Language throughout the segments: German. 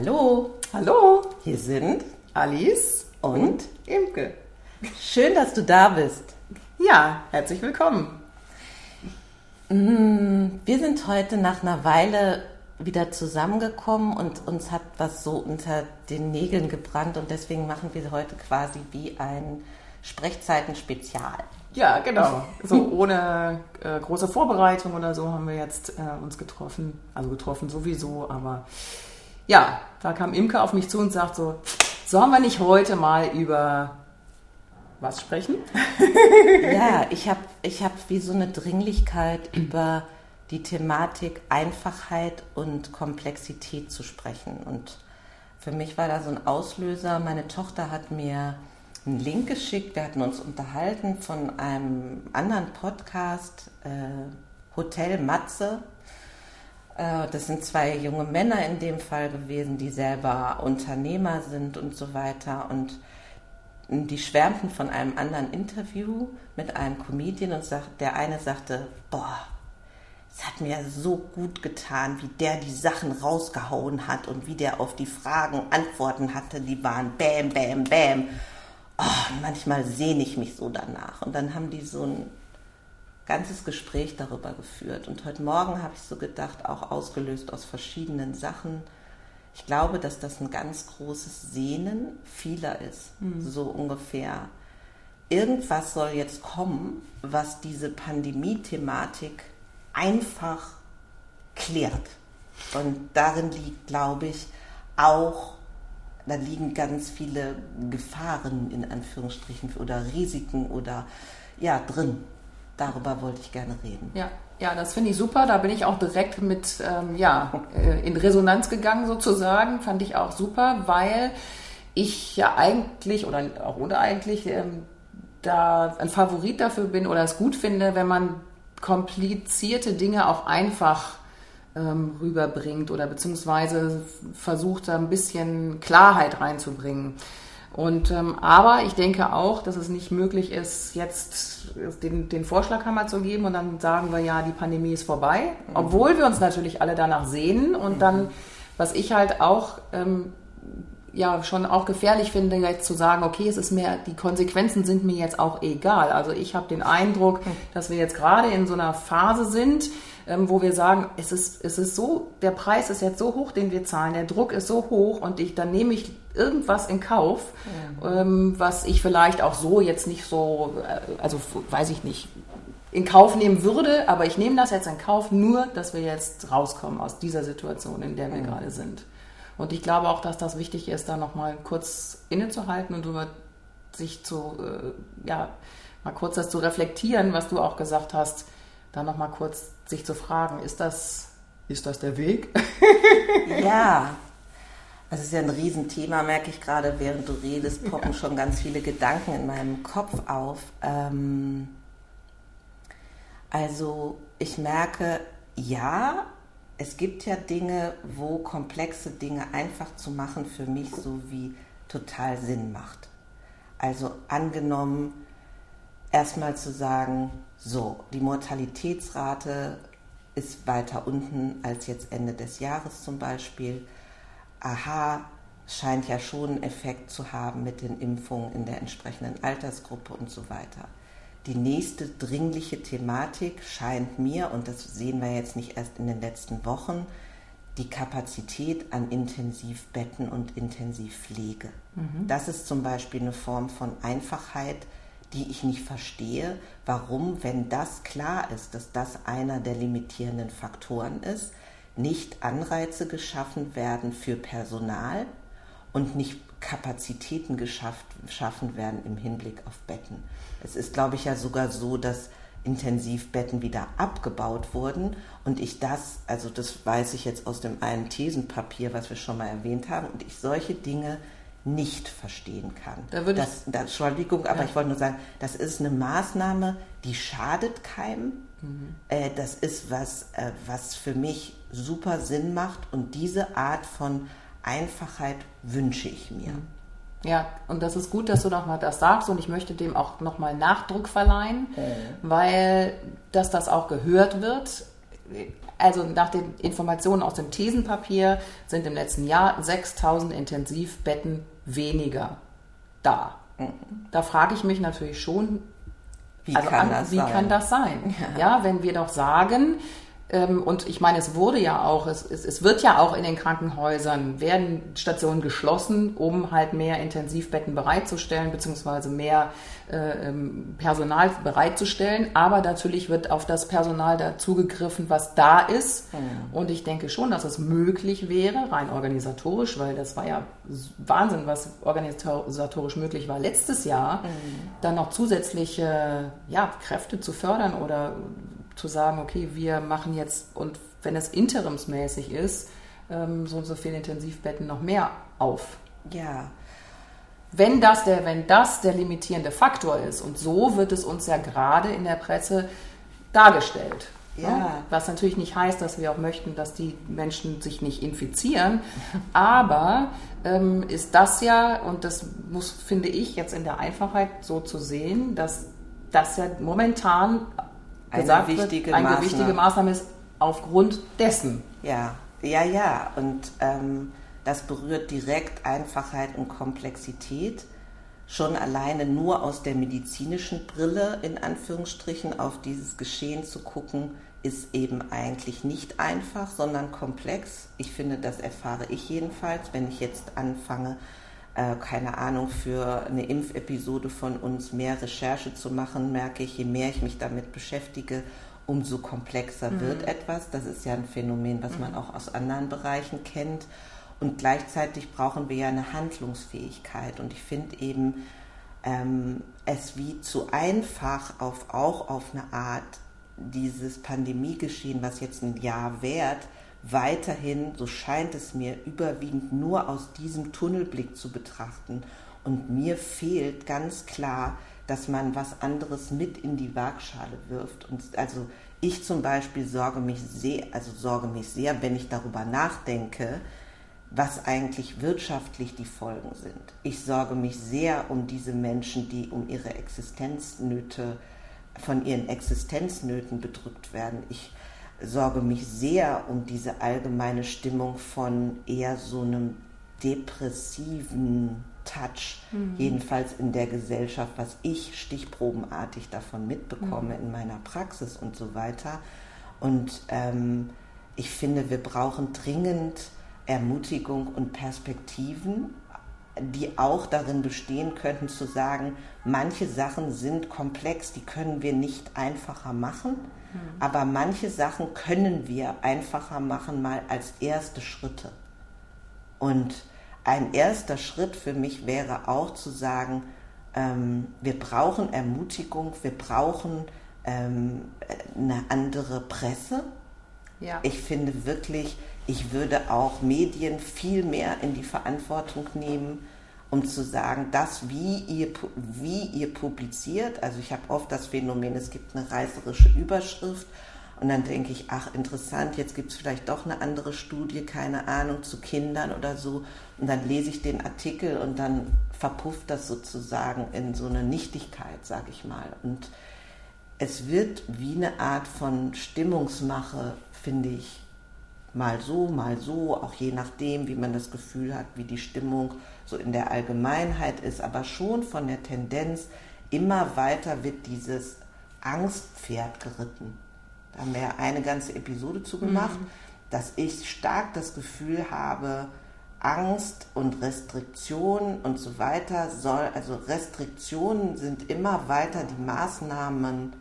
Hallo, Hallo, hier sind Alice und Imke. schön, dass du da bist. Ja, herzlich willkommen. Wir sind heute nach einer Weile wieder zusammengekommen und uns hat was so unter den Nägeln gebrannt und deswegen machen wir heute quasi wie ein Sprechzeiten-Spezial. Ja, genau. So ohne äh, große Vorbereitung oder so haben wir jetzt äh, uns getroffen. Also getroffen sowieso, aber ja, da kam Imke auf mich zu und sagt so, sollen wir nicht heute mal über was sprechen? Ja, ich habe ich hab wie so eine Dringlichkeit über die Thematik Einfachheit und Komplexität zu sprechen. Und für mich war da so ein Auslöser. Meine Tochter hat mir einen Link geschickt. Wir hatten uns unterhalten von einem anderen Podcast, äh, Hotel Matze. Äh, Das sind zwei junge Männer in dem Fall gewesen, die selber Unternehmer sind und so weiter. Und die schwärmten von einem anderen Interview mit einem Comedian und sagt, der eine sagte, boah, es hat mir so gut getan, wie der die Sachen rausgehauen hat und wie der auf die Fragen Antworten hatte, die waren bam, bam, bam. Oh, manchmal sehne ich mich so danach. Und dann haben die so ein ganzes Gespräch darüber geführt. Und heute Morgen habe ich so gedacht, auch ausgelöst aus verschiedenen Sachen, ich glaube, dass das ein ganz großes Sehnen vieler ist, so ungefähr. Irgendwas soll jetzt kommen, was diese Pandemie-Thematik einfach klärt. Und darin liegt, glaube ich, auch, da liegen ganz viele Gefahren in Anführungsstrichen oder Risiken oder ja drin. Darüber wollte ich gerne reden. Ja, ja, das finde ich super. Da bin ich auch direkt mit ähm, ja, äh, in Resonanz gegangen sozusagen. Fand ich auch super, weil ich ja eigentlich oder auch ohne eigentlich ähm, da ein Favorit dafür bin oder es gut finde, wenn man komplizierte Dinge auch einfach ähm, rüberbringt oder beziehungsweise versucht, da ein bisschen Klarheit reinzubringen. Und ähm, aber ich denke auch, dass es nicht möglich ist, jetzt den, den Vorschlaghammer zu geben und dann sagen wir ja, die Pandemie ist vorbei, obwohl wir uns natürlich alle danach sehnen und dann, was ich halt auch ähm, ja schon auch gefährlich finde, jetzt zu sagen, okay, es ist mir, die Konsequenzen sind mir jetzt auch egal. Also ich habe den Eindruck, dass wir jetzt gerade in so einer Phase sind, ähm, wo wir sagen, es ist, es ist so, der Preis ist jetzt so hoch, den wir zahlen, der Druck ist so hoch und ich, dann nehme ich irgendwas in Kauf, ähm, was ich vielleicht auch so jetzt nicht so, äh, also weiß ich nicht, in Kauf nehmen würde, aber ich nehme das jetzt in Kauf, nur dass wir jetzt rauskommen aus dieser Situation, in der wir gerade sind. Und ich glaube auch, dass das wichtig ist, da nochmal kurz innezuhalten und über sich zu, äh, ja, mal kurz das zu reflektieren, was du auch gesagt hast, da nochmal kurz sich zu fragen, ist das, ist das der Weg? Ja, das ist ja ein Riesenthema, merke ich gerade, während du redest, poppen schon ganz viele Gedanken in meinem Kopf auf. Ähm, also ich merke, ja, es gibt ja Dinge, wo komplexe Dinge einfach zu machen für mich so wie total Sinn macht. Also angenommen, erstmal zu sagen, so, die Mortalitätsrate ist weiter unten als jetzt Ende des Jahres zum Beispiel. Aha, scheint ja schon einen Effekt zu haben mit den Impfungen in der entsprechenden Altersgruppe und so weiter. Die nächste dringliche Thematik scheint mir, und das sehen wir jetzt nicht erst in den letzten Wochen, die Kapazität an Intensivbetten und Intensivpflege. Das ist zum Beispiel eine Form von Einfachheit, die ich nicht verstehe, warum, wenn das klar ist, dass das einer der limitierenden Faktoren ist, nicht Anreize geschaffen werden für Personal und nicht Kapazitäten geschaffen werden im Hinblick auf Betten. Es ist, glaube ich, ja sogar so, dass Intensivbetten wieder abgebaut wurden und ich das, also das weiß ich jetzt aus dem einen Thesenpapier, was wir schon mal erwähnt haben, und ich solche Dinge nicht verstehen kann. Da würde das, das, Entschuldigung, aber Ja. ich wollte nur sagen, das ist eine Maßnahme, die schadet keinem. Mhm. Äh, das ist was, äh, was für mich super Sinn macht und diese Art von Einfachheit wünsche ich mir. Ja, und das ist gut, dass du nochmal das sagst und ich möchte dem auch nochmal Nachdruck verleihen, weil dass das auch gehört wird. also nach den Informationen aus dem Thesenpapier sind im letzten Jahr 6000 Intensivbetten weniger da. Mhm. Da frage ich mich natürlich schon, wie, also kann, das wie kann das sein? Ja. ja, wenn wir doch sagen, und ich meine, es wurde ja auch, es, es, es, wird ja auch in den Krankenhäusern, werden Stationen geschlossen, um halt mehr Intensivbetten bereitzustellen, beziehungsweise mehr äh, ähm, Personal bereitzustellen. Aber natürlich wird auf das Personal dazugegriffen, was da ist. Mhm. Und ich denke schon, dass es möglich wäre, rein organisatorisch, weil das war ja Wahnsinn, was organisatorisch möglich war letztes Jahr, mhm. dann noch zusätzliche ja, Kräfte zu fördern oder zu sagen, okay, wir machen jetzt, und wenn es interimsmäßig ist, ähm, so und so viele Intensivbetten noch mehr auf. Ja. Wenn das, der, wenn das der limitierende Faktor ist, und so wird es uns ja gerade in der Presse dargestellt. Ja. Ne? Was natürlich nicht heißt, dass wir auch möchten, dass die Menschen sich nicht infizieren. Aber ähm, ist das ja, und das muss, finde ich, jetzt in der Einfachheit so zu sehen, dass das ja momentan eine gesagt wichtige wird, eine Maßnahme. wichtige Maßnahme ist aufgrund dessen. Ja, ja, ja. Und ähm, das berührt direkt Einfachheit und Komplexität. Schon alleine nur aus der medizinischen Brille in Anführungsstrichen auf dieses Geschehen zu gucken, ist eben eigentlich nicht einfach, sondern komplex. Ich finde, das erfahre ich jedenfalls, wenn ich jetzt anfange, äh, keine Ahnung, für eine Impfepisode von uns mehr Recherche zu machen, merke ich, je mehr ich mich damit beschäftige, umso komplexer mhm. wird etwas. Das ist ja ein Phänomen, was mhm. man auch aus anderen Bereichen kennt. Und gleichzeitig brauchen wir ja eine Handlungsfähigkeit. Und ich finde eben ähm, es wie zu einfach auf auch auf eine Art dieses Pandemiegeschehen, was jetzt ein Jahr währt, weiterhin, so scheint es mir, überwiegend nur aus diesem Tunnelblick zu betrachten. Und mir fehlt ganz klar, dass man was anderes mit in die Waagschale wirft. Und also ich zum Beispiel sorge mich sehr, also sorge mich sehr, wenn ich darüber nachdenke, was eigentlich wirtschaftlich die Folgen sind. Ich sorge mich sehr um diese Menschen, die um ihre Existenznöte, von ihren Existenznöten bedrückt werden. Ich sorge mich sehr um diese allgemeine Stimmung von eher so einem depressiven Touch, mhm. jedenfalls in der Gesellschaft, was ich stichprobenartig davon mitbekomme mhm. in meiner Praxis und so weiter. Und ähm, ich finde, wir brauchen dringend Ermutigung und Perspektiven, die auch darin bestehen könnten zu sagen, manche Sachen sind komplex, die können wir nicht einfacher machen Mhm. Aber manche Sachen können wir einfacher machen, mal als erste Schritte. Und ein erster Schritt für mich wäre auch zu sagen, ähm, wir brauchen Ermutigung, wir brauchen ähm, eine andere Presse. Ja. Ich finde wirklich, ich würde auch Medien viel mehr in die Verantwortung nehmen, um zu sagen, das, wie ihr, wie ihr publiziert, also ich habe oft das Phänomen, es gibt eine reißerische Überschrift und dann denke ich, ach interessant, jetzt gibt es vielleicht doch eine andere Studie, keine Ahnung, zu Kindern oder so. Und dann lese ich den Artikel und dann verpufft das sozusagen in so eine Nichtigkeit, sage ich mal. Und es wird wie eine Art von Stimmungsmache, finde ich, mal so, mal so, auch je nachdem, wie man das Gefühl hat, wie die Stimmung so in der Allgemeinheit ist, aber schon von der Tendenz immer weiter wird dieses Angstpferd geritten. Da haben wir ja eine ganze Episode zu gemacht, mhm. dass ich stark das Gefühl habe, Angst und Restriktionen und so weiter soll, also Restriktionen sind immer weiter die Maßnahmen,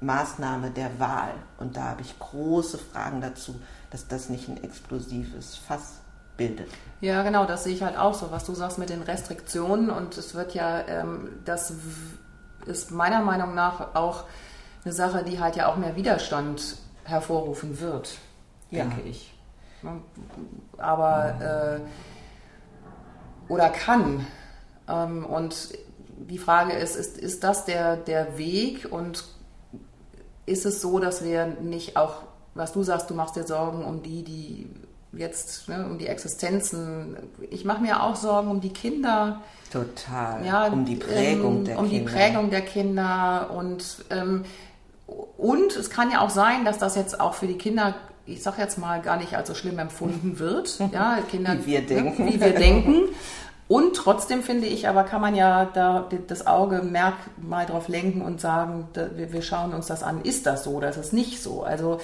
Maßnahme der Wahl. Und da habe ich große Fragen dazu, dass das nicht ein explosives Fass bildet. Ja, genau, das sehe ich halt auch so, was du sagst mit den Restriktionen. Und es wird ja, ähm, das ist meiner Meinung nach auch eine Sache, die halt ja auch mehr Widerstand hervorrufen wird, ja. denke ich. Aber, äh, oder kann. Ähm, und die Frage ist, ist, ist das der, der Weg und ist es so, dass wir nicht auch, was du sagst, du machst dir Sorgen um die, die jetzt ne, um die Existenzen. Ich mache mir auch Sorgen um die Kinder. Total. Ja, um die Prägung ähm, der um Kinder. Um die Prägung der Kinder und ähm, und es kann ja auch sein, dass das jetzt auch für die Kinder, ich sag jetzt mal, gar nicht als so schlimm empfunden wird. Ja, Kinder, wie wir denken. Wie wir denken. Und trotzdem finde ich, aber kann man ja da das Auge merk mal drauf lenken und sagen, wir, schauen uns das an, ist das so oder ist es nicht so? Also ähm,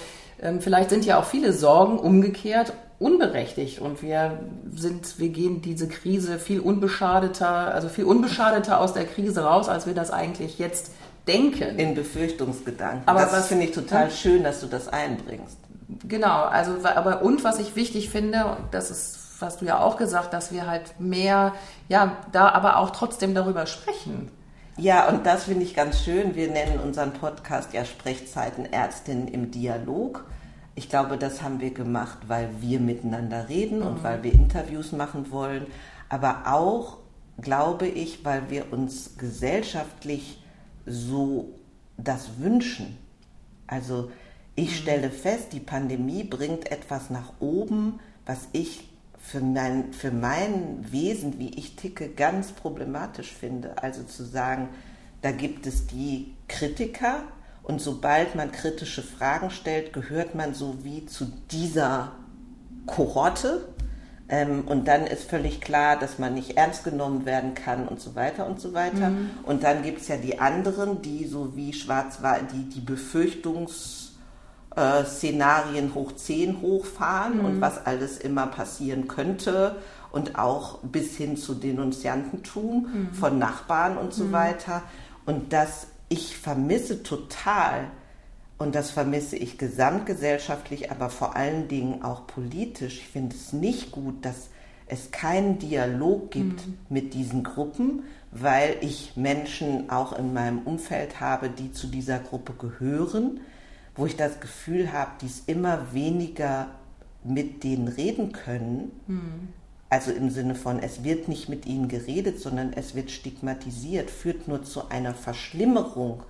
vielleicht sind ja auch viele Sorgen umgekehrt unberechtigt und wir sind, wir gehen diese Krise viel unbeschadeter, also viel unbeschadeter aus der Krise raus, als wir das eigentlich jetzt denken. In Befürchtungsgedanken. Aber das finde ich total hm? schön, dass du das einbringst. Genau, also aber und was ich wichtig finde, das ist was du ja auch gesagt, dass wir halt mehr, ja, da aber auch trotzdem darüber sprechen. Ja, und das finde ich ganz schön. Wir nennen unseren Podcast ja Sprechzeiten Ärztinnen im Dialog. Ich glaube, das haben wir gemacht, weil wir miteinander reden und mhm. weil wir Interviews machen wollen. Aber auch, glaube ich, weil wir uns gesellschaftlich so das wünschen. Also ich mhm. stelle fest, die Pandemie bringt etwas nach oben, was ich für mein, für mein Wesen, wie ich ticke, ganz problematisch finde. Also zu sagen, da gibt es die Kritiker und sobald man kritische Fragen stellt, gehört man so wie zu dieser Kohorte. Ähm, und dann ist völlig klar, dass man nicht ernst genommen werden kann und so weiter und so weiter. Mhm. Und dann gibt es ja die anderen, die so wie schwarz war, die die Befürchtungs äh, Szenarien hoch 10 hochfahren mhm. und was alles immer passieren könnte und auch bis hin zu Denunziantentum mhm. von Nachbarn und so mhm. weiter. Und das ich vermisse total, und das vermisse ich gesamtgesellschaftlich, aber vor allen Dingen auch politisch. Ich finde es nicht gut, dass es keinen Dialog gibt mhm. mit diesen Gruppen, weil ich Menschen auch in meinem Umfeld habe, die zu dieser Gruppe gehören wo ich das Gefühl habe, die es immer weniger mit denen reden können. Mhm. Also im Sinne von, es wird nicht mit ihnen geredet, sondern es wird stigmatisiert, führt nur zu einer Verschlimmerung,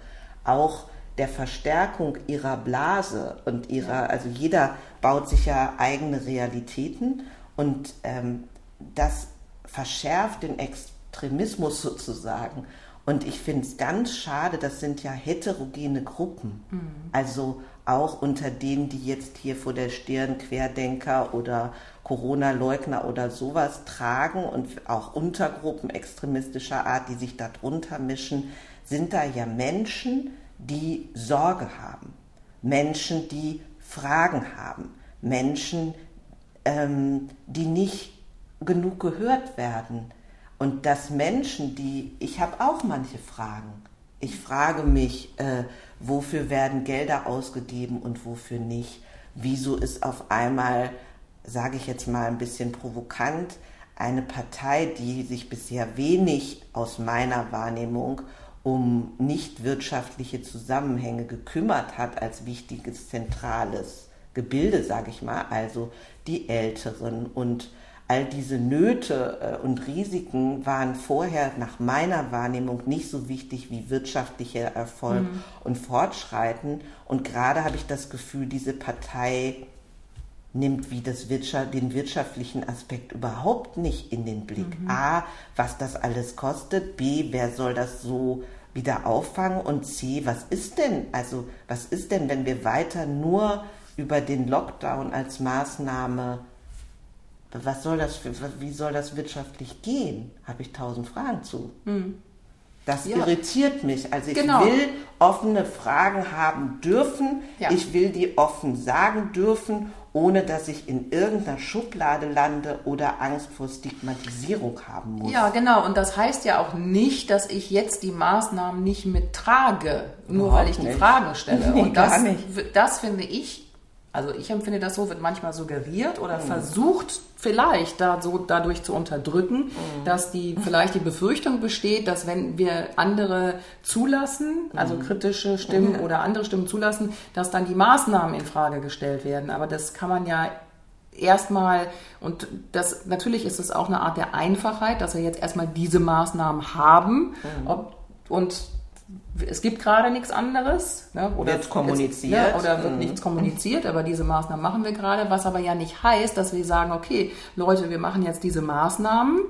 auch der Verstärkung ihrer Blase und ihrer, also jeder baut sich ja eigene Realitäten und ähm, das verschärft den Extremismus sozusagen. Und ich finde es ganz schade, das sind ja heterogene Gruppen. Mhm. Also auch unter denen, die jetzt hier vor der Stirn Querdenker oder Corona-Leugner oder sowas tragen und auch Untergruppen extremistischer Art, die sich darunter mischen, sind da ja Menschen, die Sorge haben, Menschen, die Fragen haben, Menschen, ähm, die nicht genug gehört werden, und dass Menschen, die, ich habe auch manche Fragen. Ich frage mich, äh, wofür werden Gelder ausgegeben und wofür nicht? Wieso ist auf einmal, sage ich jetzt mal ein bisschen provokant, eine Partei, die sich bisher wenig aus meiner Wahrnehmung um nicht wirtschaftliche Zusammenhänge gekümmert hat als wichtiges zentrales Gebilde, sage ich mal, also die Älteren und all diese Nöte äh, und Risiken waren vorher nach meiner Wahrnehmung nicht so wichtig wie wirtschaftlicher Erfolg mhm. und Fortschreiten. Und gerade habe ich das Gefühl, diese Partei nimmt wie das Wirtschaft, den wirtschaftlichen Aspekt überhaupt nicht in den Blick. Mhm. A, was das alles kostet, B, wer soll das so wieder auffangen und C, was ist denn, also was ist denn, wenn wir weiter nur über den Lockdown als Maßnahme was soll das, für, wie soll das wirtschaftlich gehen? Habe ich tausend Fragen zu. Mhm. Das ja. irritiert mich. Also ich genau. will offene Fragen haben dürfen. Ja. Ich will die offen sagen dürfen, ohne dass ich in irgendeiner Schublade lande oder Angst vor Stigmatisierung haben muss. Ja, genau. Und das heißt ja auch nicht, dass ich jetzt die Maßnahmen nicht mittrage, nur Überhaupt weil ich nicht. die Fragen stelle. Nee, Und das, das finde ich also ich empfinde das so, wird manchmal suggeriert oder mhm. versucht vielleicht da so dadurch zu unterdrücken, mhm. dass die vielleicht die Befürchtung besteht, dass wenn wir andere zulassen, also mhm. kritische Stimmen mhm. oder andere Stimmen zulassen, dass dann die Maßnahmen in Frage gestellt werden. Aber das kann man ja erstmal und das natürlich ist es auch eine Art der Einfachheit, dass wir jetzt erstmal diese Maßnahmen haben mhm. ob, und es gibt gerade nichts anderes. Ne, oder wird kommuniziert. Es, ne, oder wird mhm. nichts kommuniziert, aber diese Maßnahmen machen wir gerade, was aber ja nicht heißt, dass wir sagen, okay, Leute, wir machen jetzt diese Maßnahmen.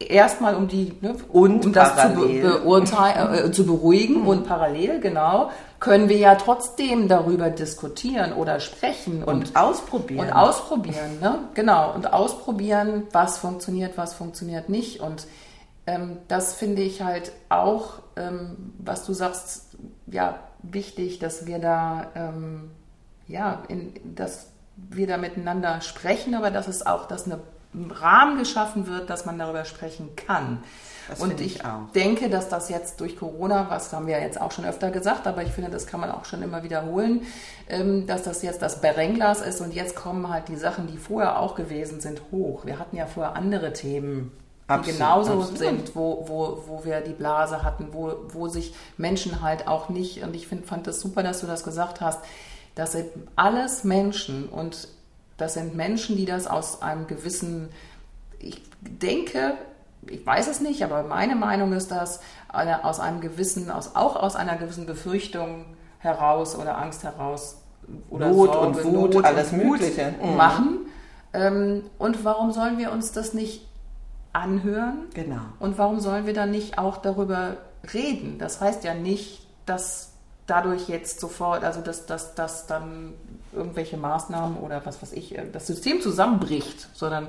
erstmal um die ne, und um das zu, beurteilen, äh, zu beruhigen mhm. und parallel genau können wir ja trotzdem darüber diskutieren oder sprechen und, und ausprobieren und ausprobieren ne genau und ausprobieren was funktioniert was funktioniert nicht und ähm, das finde ich halt auch ähm, was du sagst ja wichtig dass wir da ähm, ja in, dass wir da miteinander sprechen aber dass es auch dass eine Rahmen geschaffen wird, dass man darüber sprechen kann. Das und ich, ich denke, dass das jetzt durch Corona, was haben wir jetzt auch schon öfter gesagt, aber ich finde, das kann man auch schon immer wiederholen, ähm, dass das jetzt das Berengglas ist und jetzt kommen halt die Sachen, die vorher auch gewesen sind, hoch. Wir hatten ja vorher andere Themen, absolut, genauso absolut. sind, wo, wo, wo wir die Blase hatten, wo, wo sich Menschen halt auch nicht, und ich find, fand das super, dass du das gesagt hast, das sind alles Menschen und das sind Menschen, die das aus einem gewissen, ich denke, ich weiß es nicht, aber meine Meinung ist das, aus einem gewissen, aus, auch aus einer gewissen Befürchtung heraus oder Angst heraus oder Not Sorge, und Wut, Not alles und Mögliche mhm. machen. Mhm. und warum sollen wir uns das nicht anhören? Genau. Und warum sollen wir dann nicht auch darüber reden? Das heißt ja nicht, dass dadurch jetzt sofort, also dass, dass, dass dann irgendwelche Maßnahmen oder was weiß ich, äh, das System zusammenbricht, sondern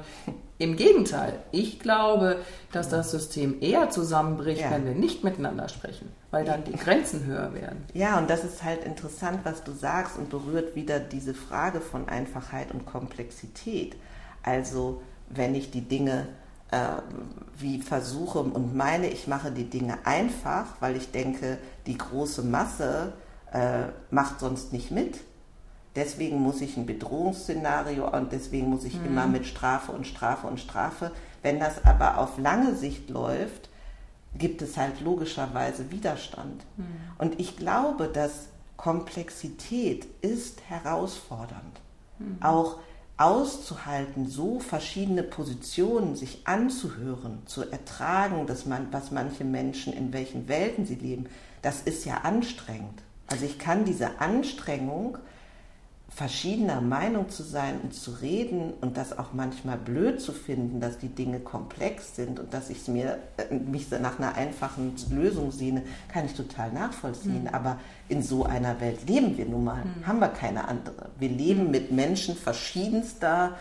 im Gegenteil. Ich glaube, dass das System eher zusammenbricht, ja. wenn wir nicht miteinander sprechen, weil dann die Grenzen höher werden. Ja, und das ist halt interessant, was du sagst und berührt wieder diese Frage von Einfachheit und Komplexität. Also, wenn ich die Dinge äh, wie versuche und meine, ich mache die Dinge einfach, weil ich denke, die große Masse äh, macht sonst nicht mit Deswegen muss ich ein Bedrohungsszenario und deswegen muss ich mhm. immer mit Strafe und Strafe und Strafe. Wenn das aber auf lange Sicht läuft, gibt es halt logischerweise Widerstand. Mhm. Und ich glaube, dass Komplexität ist herausfordernd. Mhm. Auch auszuhalten, so verschiedene Positionen sich anzuhören, zu ertragen, dass man, was manche Menschen, in welchen Welten sie leben, das ist ja anstrengend. Also ich kann diese Anstrengung verschiedener Meinung zu sein und zu reden und das auch manchmal blöd zu finden, dass die Dinge komplex sind und dass ich mir äh, mich nach einer einfachen Lösung sehne, kann ich total nachvollziehen. Mhm. Aber in so einer Welt leben wir nun mal, mhm. haben wir keine andere. Wir leben mhm. mit Menschen verschiedenster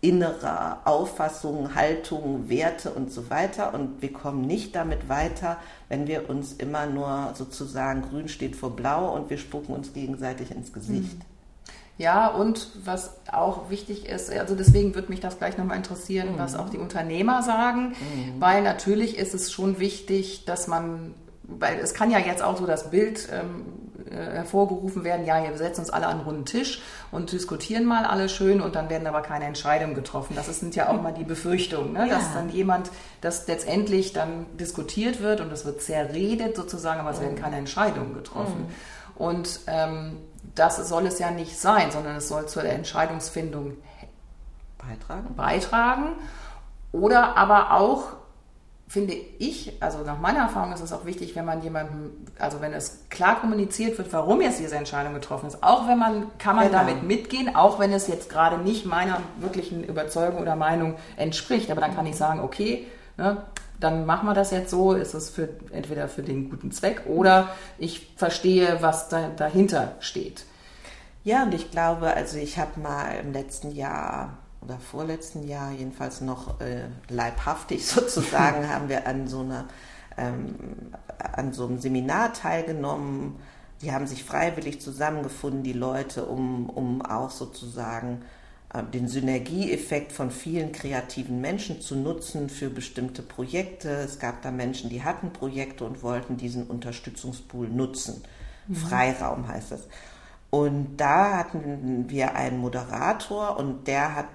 innerer Auffassungen, Haltungen, Werte und so weiter. Und wir kommen nicht damit weiter, wenn wir uns immer nur sozusagen grün steht vor blau und wir spucken uns gegenseitig ins Gesicht. Ja, und was auch wichtig ist, also deswegen würde mich das gleich nochmal interessieren, mhm. was auch die Unternehmer sagen, mhm. weil natürlich ist es schon wichtig, dass man, weil es kann ja jetzt auch so das Bild ähm, äh, hervorgerufen werden, ja, wir setzen uns alle an einen runden Tisch und diskutieren mal alle schön und dann werden aber keine Entscheidungen getroffen. Das sind ja auch mal die Befürchtungen, ne? Ja. dass dann jemand, dass letztendlich dann diskutiert wird und es wird zerredet sozusagen, aber es werden mhm. keine Entscheidungen getroffen. Mhm. Und ähm, das soll es ja nicht sein, sondern es soll zur Entscheidungsfindung beitragen. beitragen. Oder aber auch, finde ich, also nach meiner Erfahrung ist es auch wichtig, wenn man jemandem, also wenn es klar kommuniziert wird, warum jetzt diese Entscheidung getroffen ist, auch wenn man, kann man genau. damit mitgehen, auch wenn es jetzt gerade nicht meiner wirklichen Überzeugung oder Meinung entspricht. Aber dann kann ich sagen, okay, ne, dann machen wir das jetzt so, ist es für, entweder für den guten Zweck oder ich verstehe, was da, dahinter steht. Ja, und ich glaube, also ich habe mal im letzten Jahr oder vorletzten Jahr jedenfalls noch äh, leibhaftig sozusagen, haben wir an so einer ähm, an so einem Seminar teilgenommen. Die haben sich freiwillig zusammengefunden, die Leute, um, um auch sozusagen den Synergieeffekt von vielen kreativen Menschen zu nutzen für bestimmte Projekte. Es gab da Menschen, die hatten Projekte und wollten diesen Unterstützungspool nutzen. Mhm. Freiraum heißt das. Und da hatten wir einen Moderator und der hat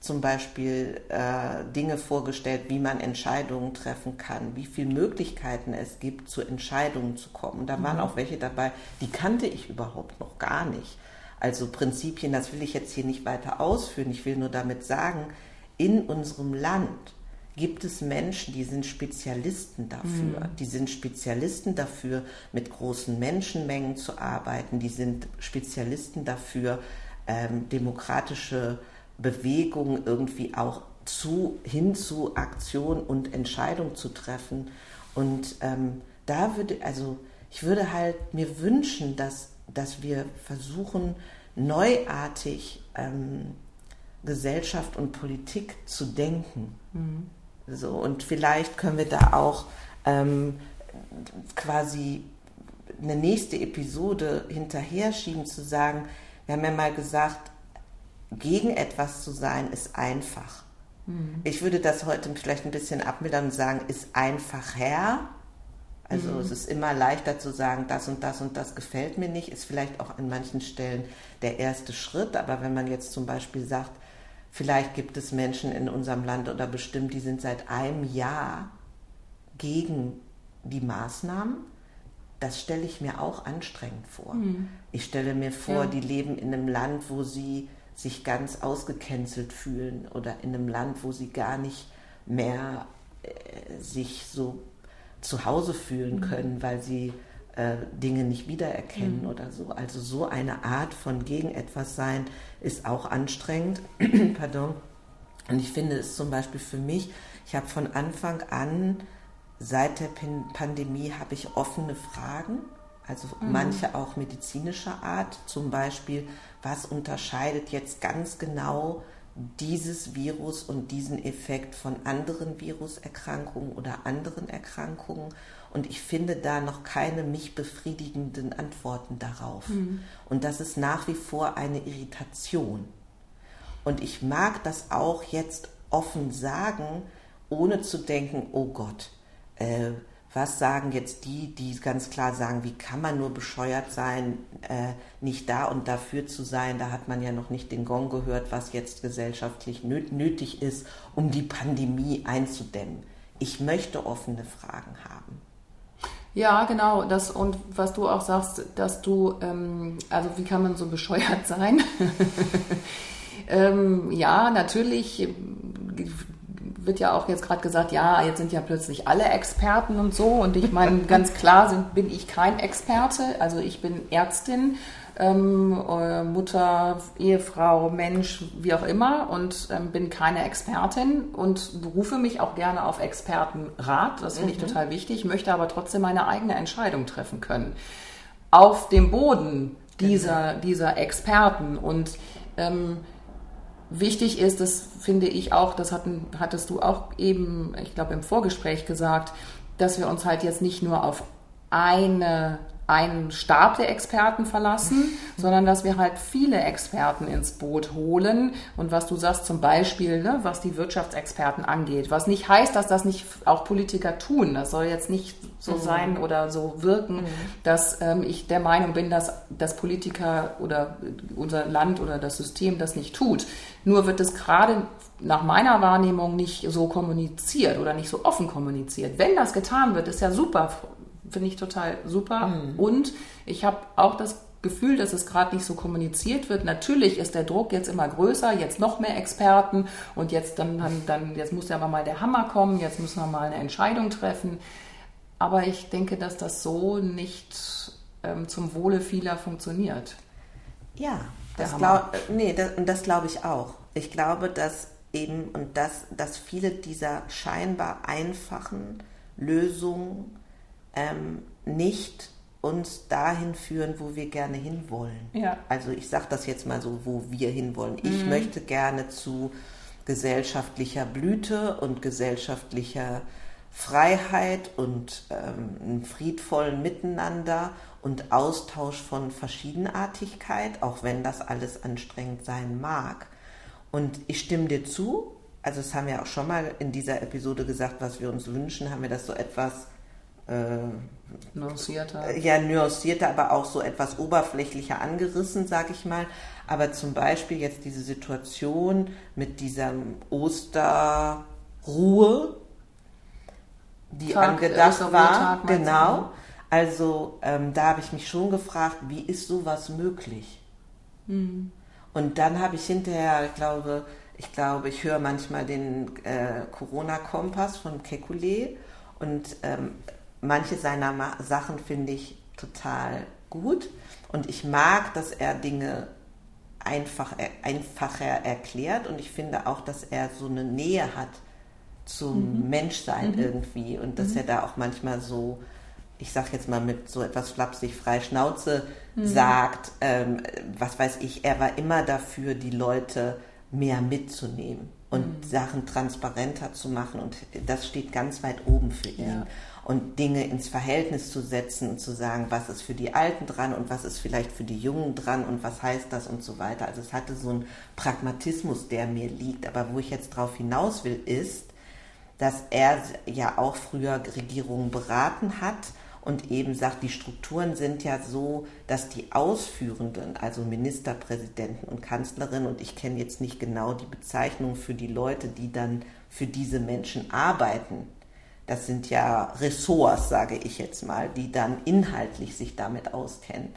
zum Beispiel äh, Dinge vorgestellt, wie man Entscheidungen treffen kann, wie viele Möglichkeiten es gibt, zu Entscheidungen zu kommen. Da waren mhm. auch welche dabei, die kannte ich überhaupt noch gar nicht. Also Prinzipien, das will ich jetzt hier nicht weiter ausführen. Ich will nur damit sagen, in unserem Land gibt es Menschen, die sind Spezialisten dafür. Mhm. Die sind Spezialisten dafür, mit großen Menschenmengen zu arbeiten. Die sind Spezialisten dafür, ähm, demokratische Bewegungen irgendwie auch zu, hin zu Aktion und Entscheidung zu treffen. Und ähm, da würde, also ich würde halt mir wünschen, dass, dass wir versuchen, neuartig ähm, Gesellschaft und Politik zu denken. Mhm. So, und vielleicht können wir da auch ähm, quasi eine nächste Episode hinterher schieben, zu sagen, wir haben ja mal gesagt, gegen etwas zu sein, ist einfach. Mhm. Ich würde das heute vielleicht ein bisschen abmildern und sagen, ist einfach her. Also mhm. es ist immer leichter zu sagen, das und das und das gefällt mir nicht, ist vielleicht auch an manchen Stellen der erste Schritt. Aber wenn man jetzt zum Beispiel sagt, vielleicht gibt es Menschen in unserem Land oder bestimmt, die sind seit einem Jahr gegen die Maßnahmen, das stelle ich mir auch anstrengend vor. Mhm. Ich stelle mir vor, ja. die leben in einem Land, wo sie sich ganz ausgecancelt fühlen oder in einem Land, wo sie gar nicht mehr äh, sich so zu Hause fühlen mhm. können, weil sie äh, Dinge nicht wiedererkennen mhm. oder so. Also so eine Art von gegen etwas sein ist auch anstrengend. Pardon. Und ich finde es zum Beispiel für mich, ich habe von Anfang an, seit der Pandemie, habe ich offene Fragen, also mhm. manche auch medizinischer Art, zum Beispiel, was unterscheidet jetzt ganz genau dieses Virus und diesen Effekt von anderen Viruserkrankungen oder anderen Erkrankungen. Und ich finde da noch keine mich befriedigenden Antworten darauf. Mhm. Und das ist nach wie vor eine Irritation. Und ich mag das auch jetzt offen sagen, ohne zu denken, oh Gott, äh, was sagen jetzt die, die ganz klar sagen, wie kann man nur bescheuert sein, äh, nicht da und dafür zu sein? Da hat man ja noch nicht den Gong gehört, was jetzt gesellschaftlich nötig ist, um die Pandemie einzudämmen. Ich möchte offene Fragen haben. Ja, genau. Das und was du auch sagst, dass du, ähm, also wie kann man so bescheuert sein? ähm, ja, natürlich wird ja auch jetzt gerade gesagt, ja, jetzt sind ja plötzlich alle Experten und so. Und ich meine, ganz klar sind, bin ich kein Experte. Also ich bin Ärztin, ähm, äh, Mutter, Ehefrau, Mensch, wie auch immer und ähm, bin keine Expertin und berufe mich auch gerne auf Expertenrat. Das finde ich mhm. total wichtig, möchte aber trotzdem meine eigene Entscheidung treffen können. Auf dem Boden dieser, genau. dieser Experten und ähm, Wichtig ist, das finde ich auch, das hatten, hattest du auch eben, ich glaube, im Vorgespräch gesagt, dass wir uns halt jetzt nicht nur auf eine einen Stab der Experten verlassen, sondern dass wir halt viele Experten ins Boot holen. Und was du sagst zum Beispiel, ne, was die Wirtschaftsexperten angeht, was nicht heißt, dass das nicht auch Politiker tun. Das soll jetzt nicht so mhm. sein oder so wirken, mhm. dass ähm, ich der Meinung bin, dass, dass Politiker oder unser Land oder das System das nicht tut. Nur wird es gerade nach meiner Wahrnehmung nicht so kommuniziert oder nicht so offen kommuniziert. Wenn das getan wird, ist ja super finde ich total super. Mhm. Und ich habe auch das Gefühl, dass es gerade nicht so kommuniziert wird. Natürlich ist der Druck jetzt immer größer, jetzt noch mehr Experten und jetzt dann, dann, dann jetzt muss ja mal der Hammer kommen, jetzt müssen wir mal eine Entscheidung treffen. Aber ich denke, dass das so nicht ähm, zum Wohle vieler funktioniert. Ja, das glaub, äh, nee, das, das glaube ich auch. Ich glaube, dass eben und dass, dass viele dieser scheinbar einfachen Lösungen ähm, nicht uns dahin führen, wo wir gerne hinwollen. Ja. Also ich sage das jetzt mal so, wo wir hinwollen. Ich mhm. möchte gerne zu gesellschaftlicher Blüte und gesellschaftlicher Freiheit und ähm, einem friedvollen Miteinander und Austausch von Verschiedenartigkeit, auch wenn das alles anstrengend sein mag. Und ich stimme dir zu, also das haben wir auch schon mal in dieser Episode gesagt, was wir uns wünschen, haben wir das so etwas äh, nuancierter. Ja, nuancierter, aber auch so etwas oberflächlicher angerissen, sag ich mal. Aber zum Beispiel jetzt diese Situation mit dieser Osterruhe, die Tag, angedacht war, genau. Also ähm, da habe ich mich schon gefragt, wie ist sowas möglich? Mhm. Und dann habe ich hinterher, ich glaube, ich glaube, ich höre manchmal den äh, Corona-Kompass von Kekulé und ähm, manche seiner Sachen finde ich total gut und ich mag, dass er Dinge einfach, einfacher erklärt und ich finde auch, dass er so eine Nähe hat zum mhm. Menschsein mhm. irgendwie und dass mhm. er da auch manchmal so, ich sag jetzt mal mit so etwas flapsig frei Schnauze mhm. sagt, ähm, was weiß ich, er war immer dafür, die Leute mehr mitzunehmen und mhm. Sachen transparenter zu machen und das steht ganz weit oben für ihn. Ja und Dinge ins Verhältnis zu setzen und zu sagen, was ist für die Alten dran und was ist vielleicht für die Jungen dran und was heißt das und so weiter. Also es hatte so einen Pragmatismus, der mir liegt. Aber wo ich jetzt drauf hinaus will, ist, dass er ja auch früher Regierungen beraten hat und eben sagt, die Strukturen sind ja so, dass die Ausführenden, also Ministerpräsidenten und Kanzlerin, und ich kenne jetzt nicht genau die Bezeichnung für die Leute, die dann für diese Menschen arbeiten, das sind ja Ressorts, sage ich jetzt mal, die dann inhaltlich sich damit auskennen.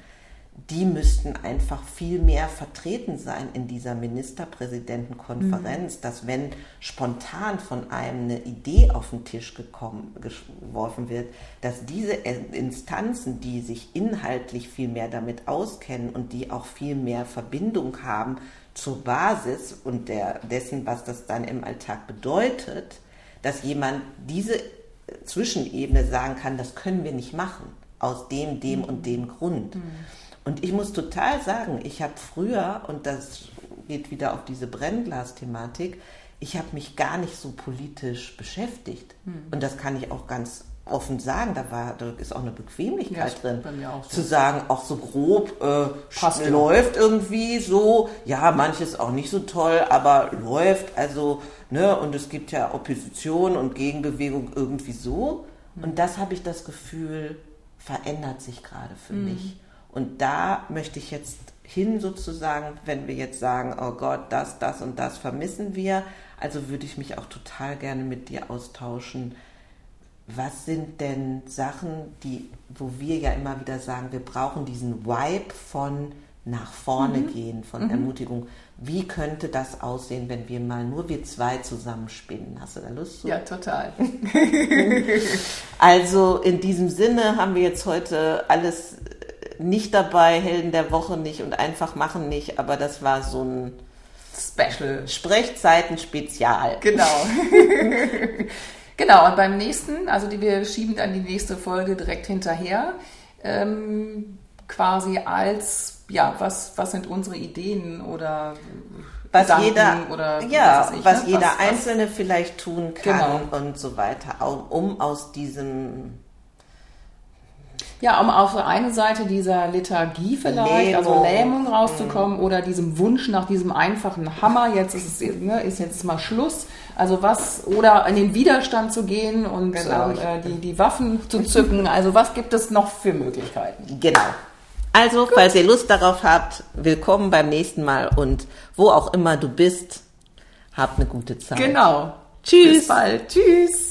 Die müssten einfach viel mehr vertreten sein in dieser Ministerpräsidentenkonferenz, mhm. dass wenn spontan von einem eine Idee auf den Tisch gekommen, geworfen wird, dass diese Instanzen, die sich inhaltlich viel mehr damit auskennen und die auch viel mehr Verbindung haben zur Basis und der, dessen, was das dann im Alltag bedeutet, dass jemand diese Zwischenebene sagen kann, das können wir nicht machen, aus dem, dem und dem Grund. Mhm. Und ich muss total sagen, ich habe früher, und das geht wieder auf diese Brennglas-Thematik, ich habe mich gar nicht so politisch beschäftigt. Mhm. Und das kann ich auch ganz offen sagen, da war, da ist auch eine Bequemlichkeit ja, drin, so. zu sagen, auch so grob äh, Passt läuft irgendwie so, ja, manches auch nicht so toll, aber läuft, also, ne, und es gibt ja Opposition und Gegenbewegung irgendwie so. Mhm. Und das habe ich das Gefühl, verändert sich gerade für mhm. mich. Und da möchte ich jetzt hin sozusagen, wenn wir jetzt sagen, oh Gott, das, das und das vermissen wir, also würde ich mich auch total gerne mit dir austauschen, was sind denn Sachen, die, wo wir ja immer wieder sagen, wir brauchen diesen Vibe von nach vorne mhm. gehen, von mhm. Ermutigung. Wie könnte das aussehen, wenn wir mal nur wir zwei zusammenspinnen? Hast du da Lust zu? Ja, total. also in diesem Sinne haben wir jetzt heute alles nicht dabei, Helden der Woche nicht und einfach machen nicht, aber das war so ein Special. Sprechzeiten-Spezial. Genau. Genau, und beim nächsten, also die wir schieben dann die nächste Folge direkt hinterher, ähm, quasi als, ja, was, was sind unsere Ideen oder was Gedanken jeder, oder ja, was, ich, was ne? jeder was, Einzelne was, vielleicht tun kann genau. und so weiter, um aus diesem ja, um auf der einen Seite dieser Lethargie vielleicht, also Lähmung. also Lähmung rauszukommen mhm. oder diesem Wunsch nach diesem einfachen Hammer, jetzt ist es ne, ist jetzt mal Schluss. Also was, oder in den Widerstand zu gehen und genau. ähm, äh, die, die Waffen zu zücken. Also was gibt es noch für Möglichkeiten? Genau. Also, Gut. falls ihr Lust darauf habt, willkommen beim nächsten Mal und wo auch immer du bist, habt eine gute Zeit. Genau. Tschüss. Bis bald. Tschüss.